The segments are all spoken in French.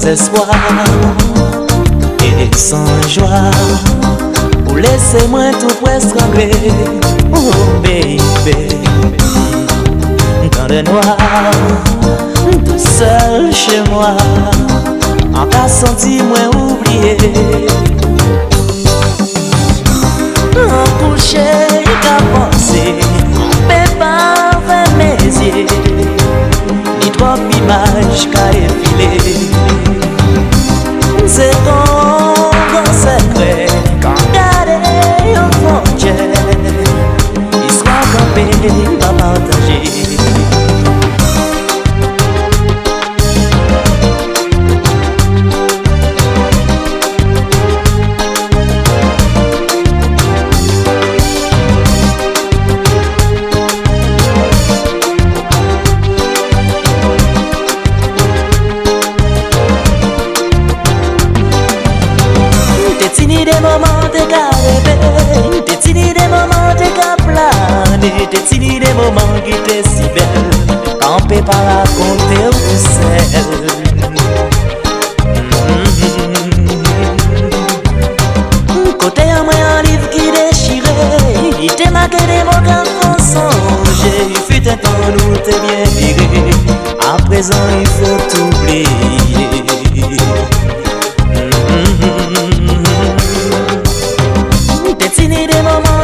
sans espoir et sans joie. Ou laissez-moi tout presque trembler, oh baby. Dans le noir, tout seul chez moi, en cas senti moins oublié. En coucher, qu'à penser, mais pas vers mes yeux, ni trop image qu'à effiler. T'es des moments de qu'à rêver T'es des moments de qu'à planer T'es des moments qui étaient si Campé par raconter tout seul mm-hmm. Côté à moi un livre qui déchirait. Il t'est marqué des mots qu'on songe Il fut un temps où t'es bien viré. À présent il faut t'oublier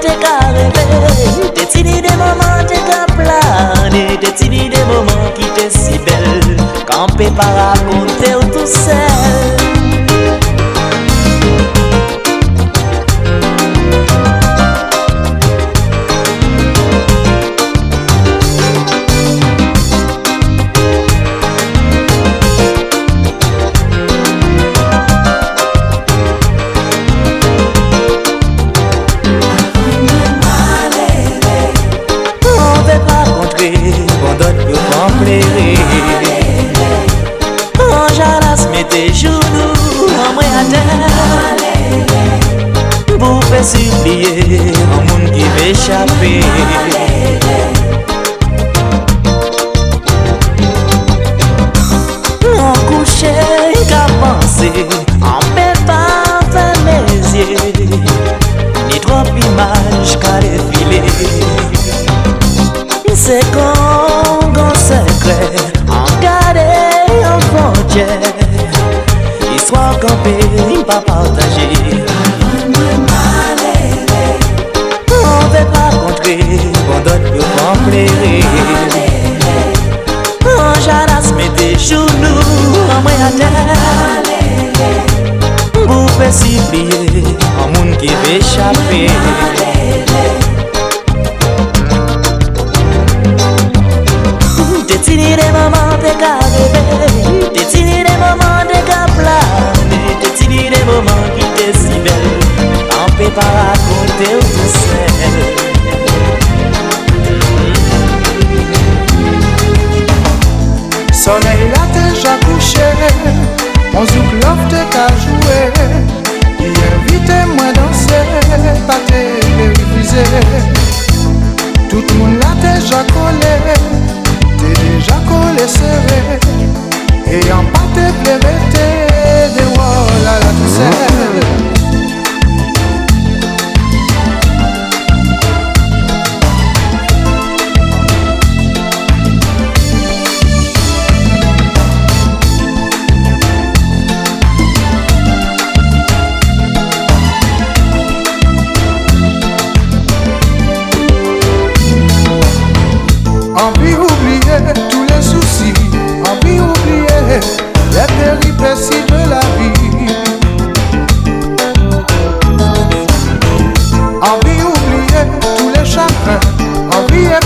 te ka reve Te tini de maman te ka plane. Te tini de maman ki te si bel. Kampe pa rakonte ou tou se Swa kampe, im pa partaje Avan mwen malere An ve pa kontre, bandot bon, yo pan plere An jaras mette jounou An mwen ate Malere Bou pe si pliye An moun ki ve chape Malere Te tini de maman te ka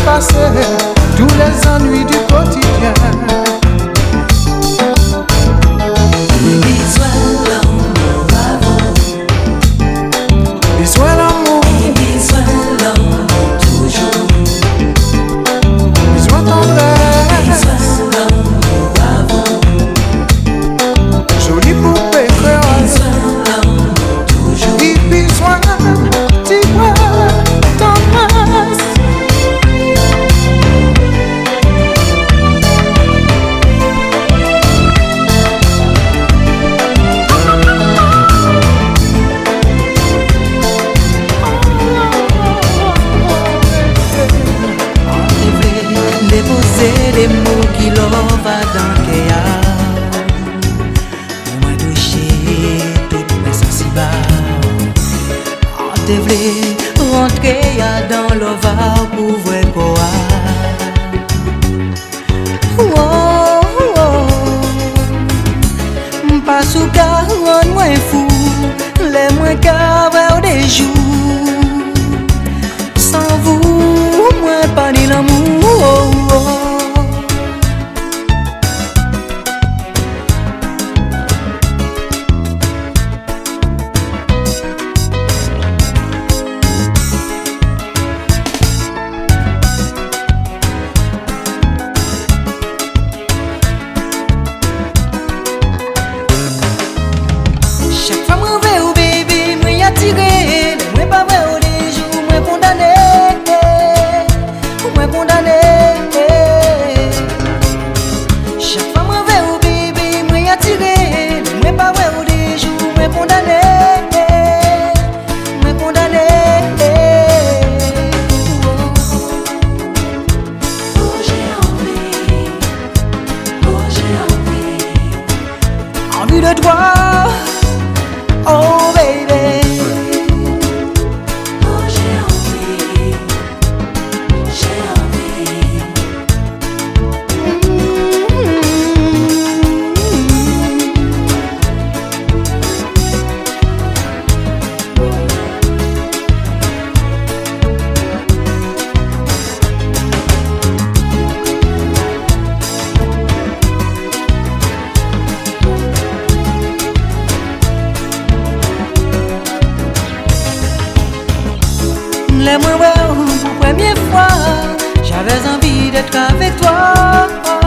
effacer tous les ennuis love plus de d'être avec toi.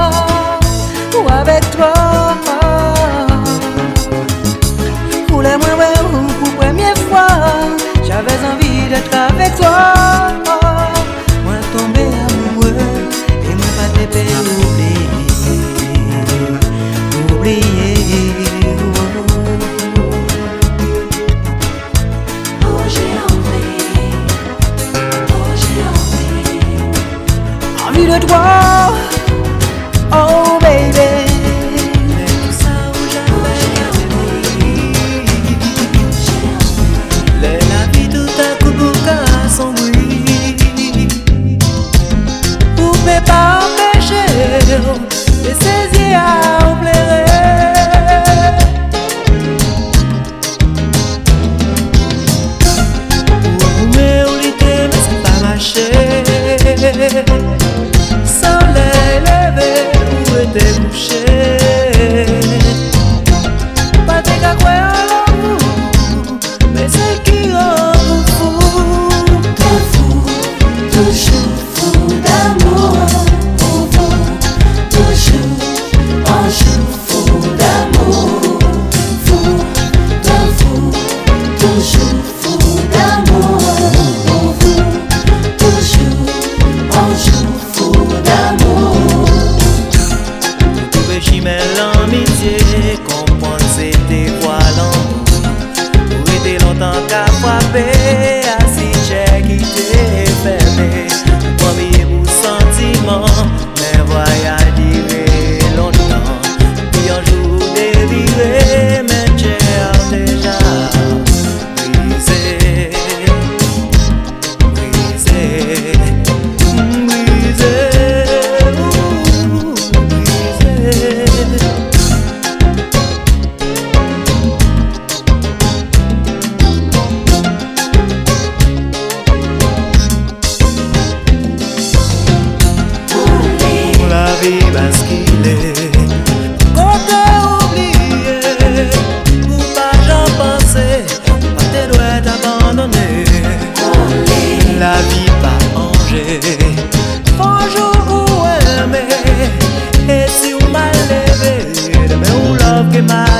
quemar.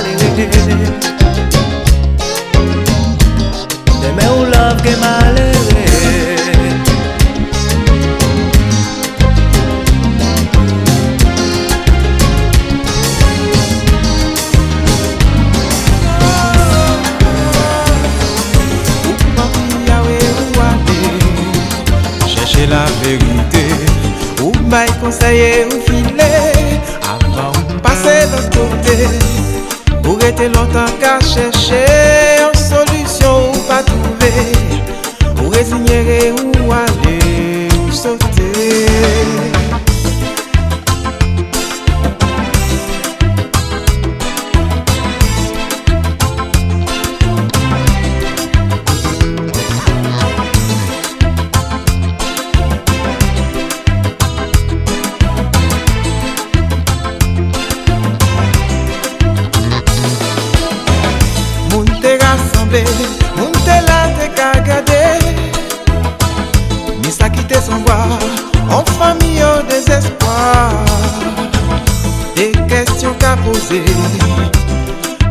Ou rete lontan ka chèche. tombé, on te l'a décagadé. Mais ça quitté son bois, en famille au désespoir. Des questions qu'a poser,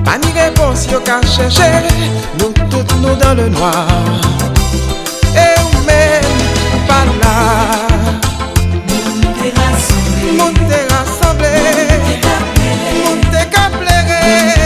pas ni réponse qu'a cherché. Nous toutes nous dans le noir. Et ou même pas là? Monter rassemblé. Monter rassemblé. Monter capléré.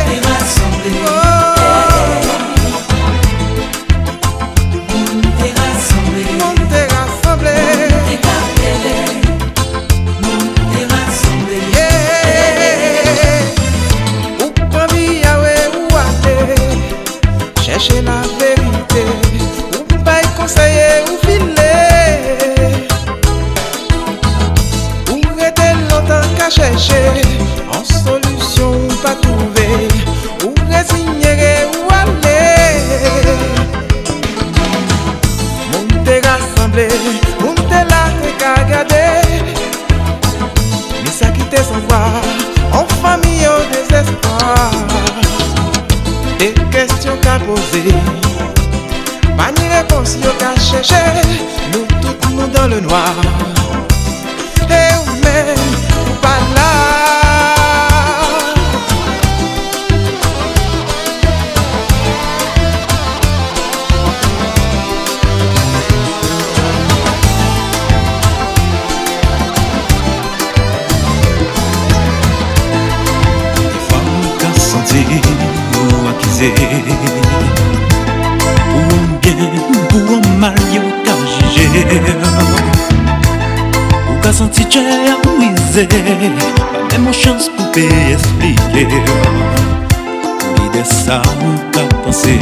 vize Pou an gen, pou an mal yo ka jije Ou ka santi che a wize Pa men mwen chans pou pe esplike. Li de sa ou ka panse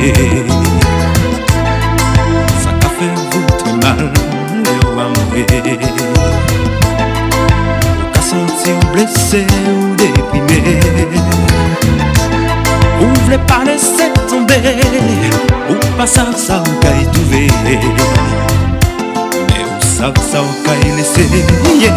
Sa ka fe voutre mal yo amwe Ou ka santi ou blese ou depime Ou vle pa lese tombe Ou pa sa sa ou ka y touve Mais ou sa sa ou ka y lese yeah,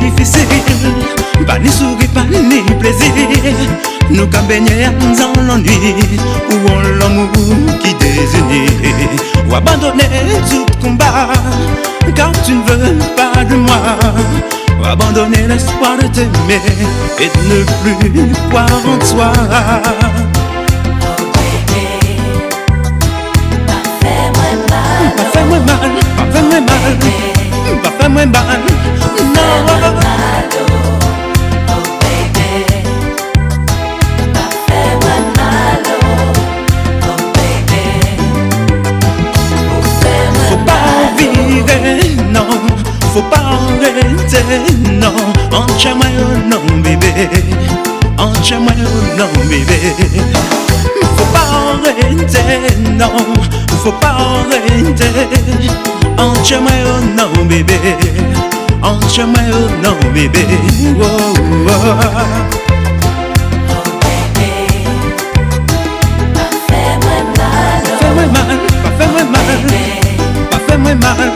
difficile. Pas ni sourire, pas ni plaisir. Nous qu'à dans l'ennui. Ou en qui désunit Ou abandonner tout combat Car tu ne veux pas de moi. Ou abandonner l'espoir de t'aimer Et de ne plus croire en toi. Pas fait moins mal, pas fait moins mal Pas fait moins mal, non Acha-moi oh non bébé Acha-moi non bébé Faut pas arrêter non Faut pas arrêter Acha-moi oh non bébé Acha-moi oh non bébé oh, oh. Pas fais-moi mal, pas fais-moi mal,